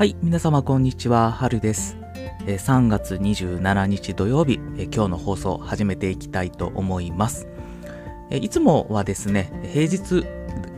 はい、皆様こんにちは、はるです。え3月27日土曜日、え今日の放送始めていきたいと思います。えいつもはですね、平日、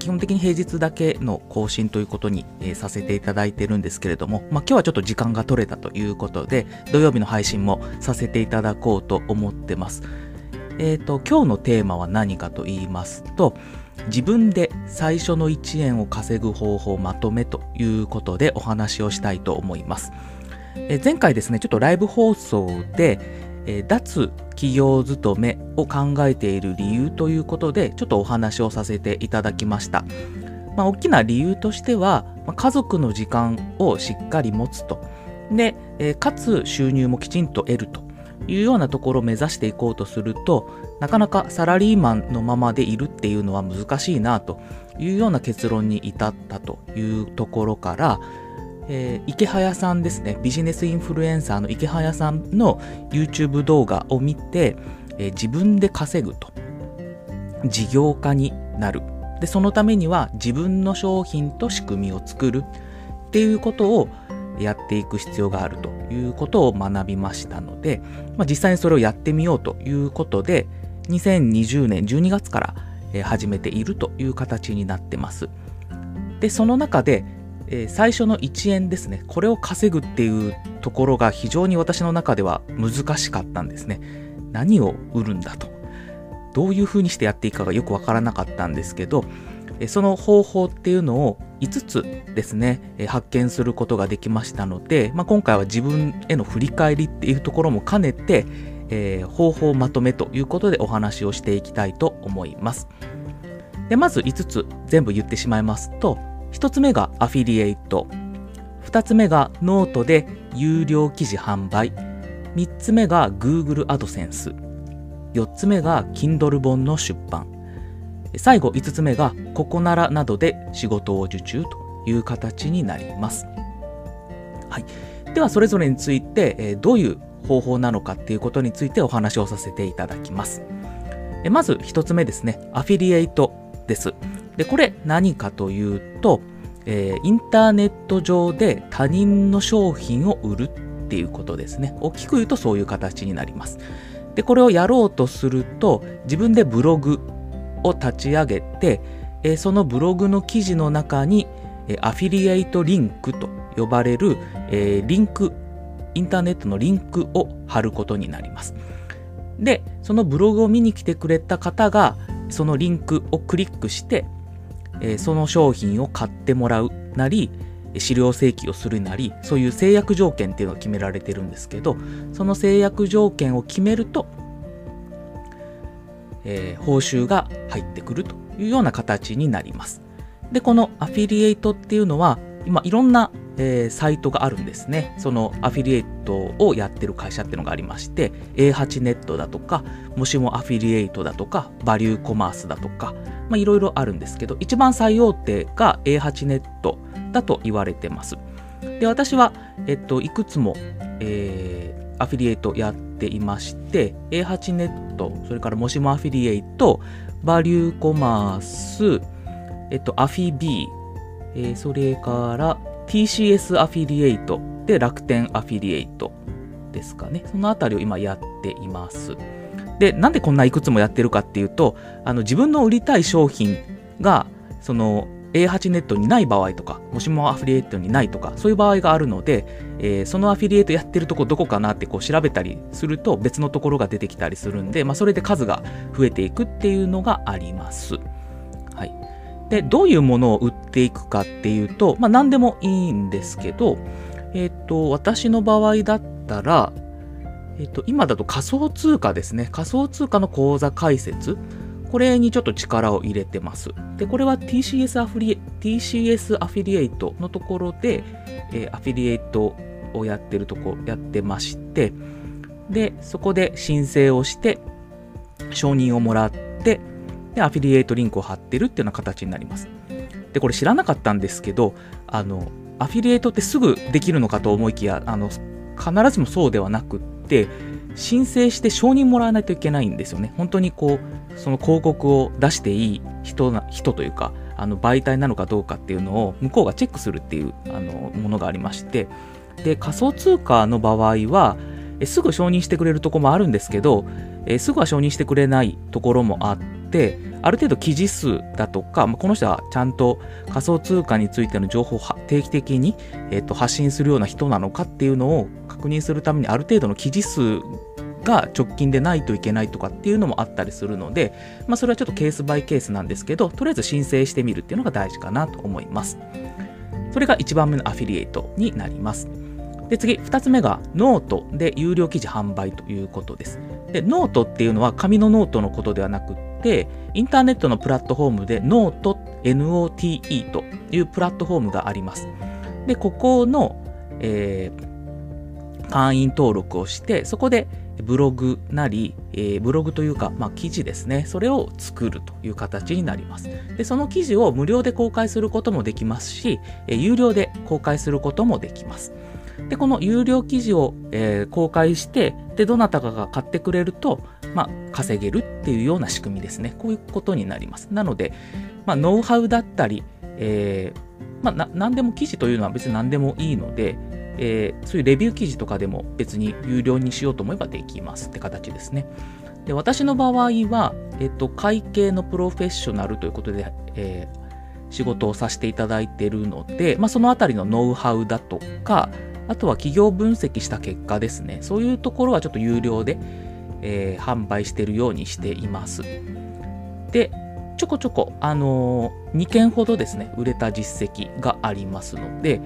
基本的に平日だけの更新ということに、えさせていただいてるんですけれども、まあ、今日はちょっと時間が取れたということで、土曜日の配信もさせていただこうと思ってます。えっ、と、今日のテーマは何かと言いますと、自分で最初の1円を稼ぐ方法まとめということでお話をしたいと思います。え前回ですね、ちょっとライブ放送で、え脱企業勤めを考えている理由ということで、ちょっとお話をさせていただきました。まあ、大きな理由としては、家族の時間をしっかり持つと。で、えかつ収入もきちんと得るというようなところを目指していこうとすると、なかなかサラリーマンのままでいるっていうのは難しいなというような結論に至ったというところから、えー池早さんですね、ビジネスインフルエンサーの池早さんの YouTube 動画を見て、えー自分で稼ぐと。事業家になる。で、そのためには自分の商品と仕組みを作るっていうことをやっていく必要があるということを学びましたので、まあ、実際にそれをやってみようということで、2020年12月から始めているという形になってます。で、その中で、最初の1円ですね、これを稼ぐっていうところが非常に私の中では難しかったんですね。何を売るんだと。どういうふうにしてやっていいかがよくわからなかったんですけど、その方法っていうのを5つですね、発見することができましたので、まあ、今回は自分への振り返りっていうところも兼ねて、えー方法まとめということでお話をしていきたいと思います。でまず5つ全部言ってしまいますと1つ目がアフィリエイト2つ目がノートで有料記事販売3つ目が Google アドセンス4つ目が Kindle 本の出版最後5つ目がココナラなどで仕事を受注という形になります。はい、ではそれぞれについて、どういう方法なのかっていうことについてお話をさせていただきます。まず1つ目ですね、アフィリエイトです。で、これ何かというと、えーインターネット上で他人の商品を売るっていうことですね。大きく言うとそういう形になります。で、これをやろうとすると、自分でブログを立ち上げて、えそのブログの記事の中に、えアフィリエイトリンクと呼ばれる、えリンク、インターネットのリンクを貼ることになります。で、そのブログを見に来てくれた方が、そのリンクをクリックして、えその商品を買ってもらうなり、資料請求をするなり、そういう制約条件っていうのが決められてるんですけど、その制約条件を決めると、えー報酬が入ってくるというような形になります。で、このアフィリエイトっていうのは、今いろんな、えーサイトがあるんですね。そのアフィリエイトをやってる会社っていうのがありまして、A8 ネットだとか、もしもアフィリエイトだとか、バリューコマースだとか、まあいろいろあるんですけど、一番最大手が A8 ネットだと言われてます。で、私は、えっと、いくつも、えーアフィリエイトやってていまして、A8 ネット、それからもしもアフィリエイト、バリューコマース、えっと、アフィビー、えーそれから TCS アフィリエイトで楽天アフィリエイトですかね。そのあたりを今やっています。で、なんでこんないくつもやってるかっていうと、あの自分の売りたい商品が、その A8 ネットにない場合とか、もしもアフィリエイトにないとか、そういう場合があるので、えーそのアフィリエイトやってるとこどこかなってこう調べたりすると別のところが出てきたりするんで、まあ、それで数が増えていくっていうのがあります。はい。で、どういうものを売っていくかっていうと、まあ、何でもいいんですけど、えっ、と、私の場合だったら、えっ、と、今だと仮想通貨ですね。仮想通貨の口座開設。これにちょっと力を入れてます。で、これは TCS アフリエ TCS アフィリエイトのところで、えーアフィリエイトをやってるとこ、やってまして、で、そこで申請をして、承認をもらって、で、アフィリエイトリンクを貼ってるっていうような形になります。で、これ知らなかったんですけど、あの、アフィリエイトってすぐできるのかと思いきや、あの、必ずしもそうではなくって、申請して承認もらわないといけないんですよね。本当にこう、その広告を出していい人な、人というか、あの媒体なのかどうかっていうのを向こうがチェックするっていうあのものがありまして、で、仮想通貨の場合は、えすぐ承認してくれるとこもあるんですけど、えすぐは承認してくれないところもあって、ある程度記事数だとか、まあ、この人はちゃんと仮想通貨についての情報を定期的に、えー、と発信するような人なのかっていうのを確認するためにある程度の記事数が直近でないといけないとかっていうのもあったりするので、まあ、それはちょっとケースバイケースなんですけど、とりあえず申請してみるっていうのが大事かなと思います。それが1番目のアフィリエイトになります。で、次、2つ目がノートで有料記事販売ということです。で、ノートっていうのは紙のノートのことではなくて、インターネットのプラットフォームでノート、NOTE というプラットフォームがあります。で、ここの、えー、会員登録をして、そこでブログなり、えー、ブログというか、まあ、記事ですね。それを作るという形になります。で、その記事を無料で公開することもできますし、えー、有料で公開することもできます。で、この有料記事を、えー、公開して、で、どなたかが買ってくれると、まあ、稼げるっていうような仕組みですね。こういうことになります。なので、まあ、ノウハウだったり、えー、まあ、何でも記事というのは別に何でもいいので、えー、そういうレビュー記事とかでも別に有料にしようと思えばできますって形ですね。で私の場合は、えっと、会計のプロフェッショナルということで、えー、仕事をさせていただいているので、まあ、そのあたりのノウハウだとか、あとは企業分析した結果ですね。そういうところはちょっと有料で、えー、販売してるようにしています。で、ちょこちょこ、あのー、2件ほどですね、売れた実績がありますので、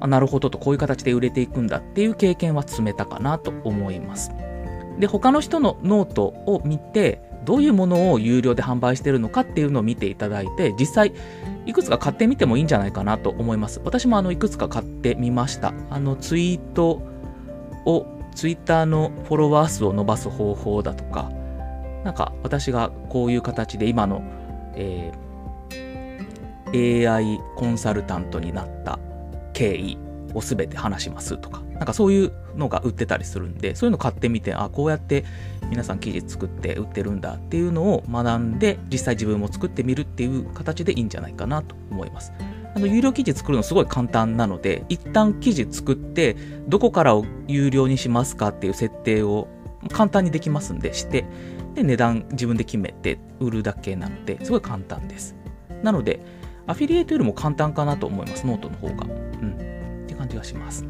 あなるほどと、こういう形で売れていくんだっていう経験は積めたかなと思います。で、他の人のノートを見て、どういうものを有料で販売してるのかっていうのを見ていただいて、実際、いくつか買ってみてもいいんじゃないかなと思います。私もあの、いくつか買ってみました。あの、ツイートを、ツイッターのフォロワー数を伸ばす方法だとか、なんか私がこういう形で今の、えー、AI コンサルタントになった経緯を全て話しますとか、なんかそういうのが売ってたりするんで、そういうの買ってみて、あ、こうやって皆さん記事作って売ってるんだっていうのを学んで、実際自分も作ってみるっていう形でいいんじゃないかなと思います。あの、有料記事作るのすごい簡単なので、一旦記事作って、どこからを有料にしますかっていう設定を簡単にできますんで、して、で、値段自分で決めて売るだけなので、すごい簡単です。なので、アフィリエイトよりも簡単かなと思います、ノートの方が。うん。って感じがします。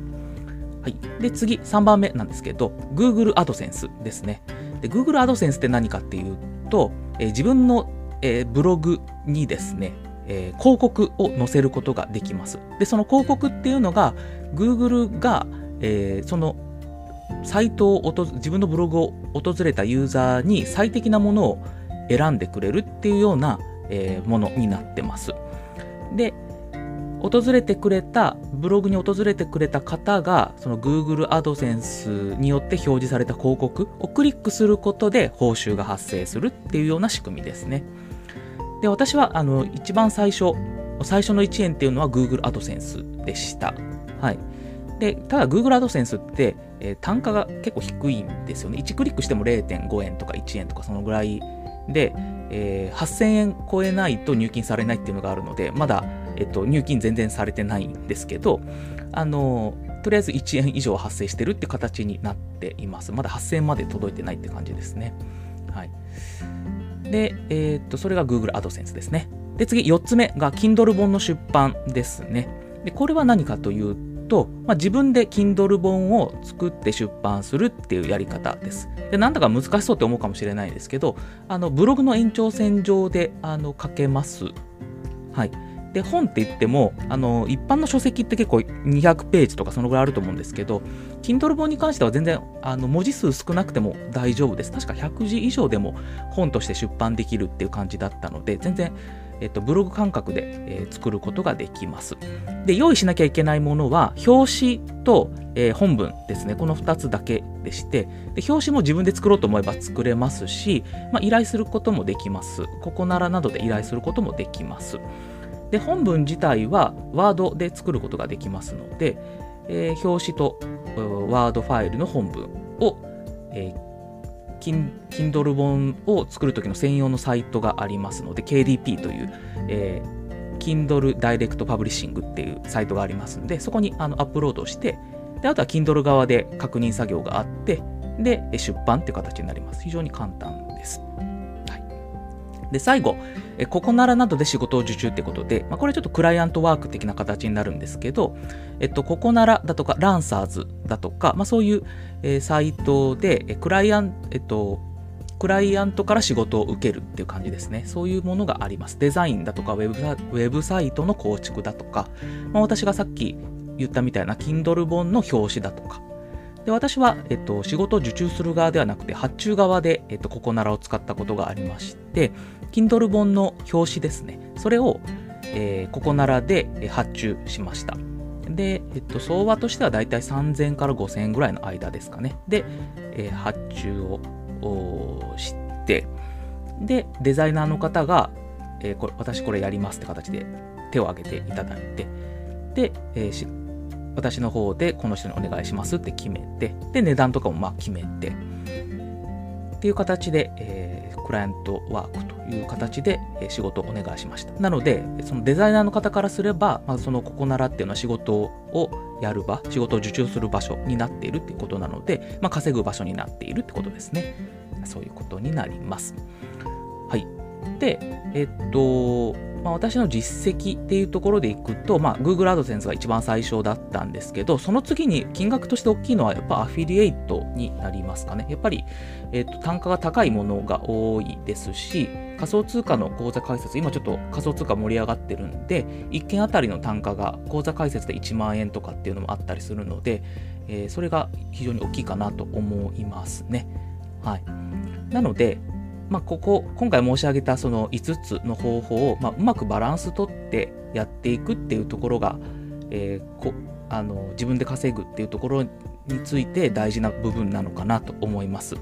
はい。で、次、3番目なんですけど、Google AdSense ですね。で、Google AdSense って何かっていうと、えー、自分の、えー、ブログにですね、えー、広告を載せることができます。で、その広告っていうのが、Google が、えー、そのサイトを自分のブログを訪れたユーザーに最適なものを選んでくれるっていうような、えー、ものになってます。で、訪れてくれた、ブログに訪れてくれた方が、その Google AdSense によって表示された広告をクリックすることで報酬が発生するっていうような仕組みですね。で、私は、あの、一番最初、最初の1円っていうのは Google AdSense でした。はい。で、ただ Google AdSense って、えー、単価が結構低いんですよね。1クリックしても0.5円とか1円とかそのぐらいで、えー、8000円超えないと入金されないっていうのがあるので、まだ、えっと、入金全然されてないんですけど、あの、とりあえず1円以上発生してるって形になっています。まだ8000円まで届いてないって感じですね。はい。で、えー、っと、それが Google AdSense ですね。で、次、4つ目が Kindle 本の出版ですね。で、これは何かというと、まあ、自分で Kindle 本を作って出版するっていうやり方です。で、なんだか難しそうって思うかもしれないですけど、あの、ブログの延長線上で、あの、書けます。はい。で、本って言っても、あの、一般の書籍って結構200ページとかそのぐらいあると思うんですけど、Kindle 本に関しては全然、あの、文字数少なくても大丈夫です。確か100字以上でも本として出版できるっていう感じだったので、全然、えっと、ブログ感覚で、えー、作ることができます。で、用意しなきゃいけないものは、表紙と、えー、本文ですね。この2つだけでして、で表紙も自分で作ろうと思えば作れますし、まあ、依頼することもできます。ここならなどで依頼することもできます。で、本文自体は、ワードで作ることができますので、えー、表紙とワードファイルの本文をえー、Kindle 本を作るときの専用のサイトがありますので、KDP という、えー、Kindle Direct Publishing っていうサイトがありますので、そこにあのアップロードして、であとは Kindle 側で確認作業があって、で、出版っていう形になります。非常に簡単です。で、最後、ここならなどで仕事を受注ってことで、まあ、これちょっとクライアントワーク的な形になるんですけど、えっと、ここならだとか、ランサーズだとか、まあ、そういう、え、サイトで、えクライアント、えっと、クライアントから仕事を受けるっていう感じですね。そういうものがあります。デザインだとかウェブ、ウェブサイトの構築だとか、まあ、私がさっき言ったみたいな Kindle 本の表紙だとか、で私は、えっと、仕事を受注する側ではなくて、発注側で、えっと、ココナラを使ったことがありまして、Kindle 本の表紙ですね。それを、えー、ココナラで発注しました。で、えっと、相場としてはだいたい3000から5000円ぐらいの間ですかね。で、えー、発注をして、で、デザイナーの方が、えー、これ私これやりますって形で手を挙げていただいて、で、えー、私の方でこの人にお願いしますって決めて、で、値段とかもまあ決めて、っていう形で、えー、クライアントワークという形で、え仕事をお願いしました。なので、そのデザイナーの方からすれば、まあ、そのここならっていうのは仕事をやる場、仕事を受注する場所になっているっていうことなので、まあ、稼ぐ場所になっているってことですね。そういうことになります。はい。で、えっと、まあ、私の実績っていうところでいくと、まあ、Google AdSense が一番最初だったんですけど、その次に金額として大きいのはやっぱアフィリエイトになりますかね。やっぱり、えっと、単価が高いものが多いですし、仮想通貨の口座開設、今ちょっと仮想通貨盛り上がってるんで、1件あたりの単価が口座開設で1万円とかっていうのもあったりするので、えー、それが非常に大きいかなと思いますね。はい。なので、まあ、ここ、今回申し上げたその5つの方法を、まあ、うまくバランスとってやっていくっていうところが、えー、こあの自分で稼ぐっていうところについて大事な部分なのかなと思います。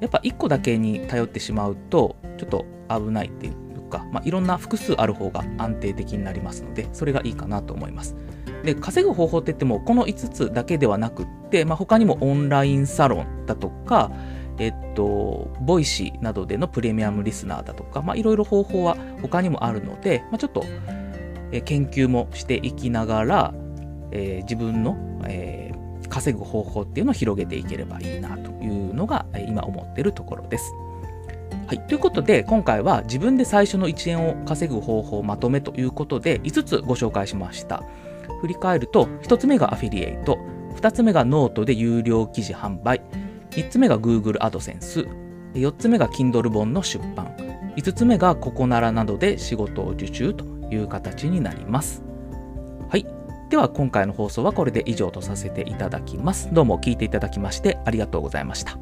やっぱ1個だけに頼ってしまうと、ちょっと危ないっていうか、まあ、いろんな複数ある方が安定的になりますので、それがいいかなと思います。で、稼ぐ方法って言っても、この5つだけではなくって、まあ、他にもオンラインサロンだとか、えっと、ボイシーなどでのプレミアムリスナーだとか、まあ、いろいろ方法は他にもあるので、まあ、ちょっと、え研究もしていきながら、えー、自分の、えー、稼ぐ方法っていうのを広げていければいいなというのが、え今思ってるところです。はい。ということで、今回は自分で最初の1円を稼ぐ方法まとめということで、5つご紹介しました。振り返ると、1つ目がアフィリエイト、2つ目がノートで有料記事販売、3つ目が Google AdSense、4つ目が Kindle 本の出版、5つ目がココナラなどで仕事を受注という形になります。はい。では今回の放送はこれで以上とさせていただきます。どうも聞いていただきましてありがとうございました。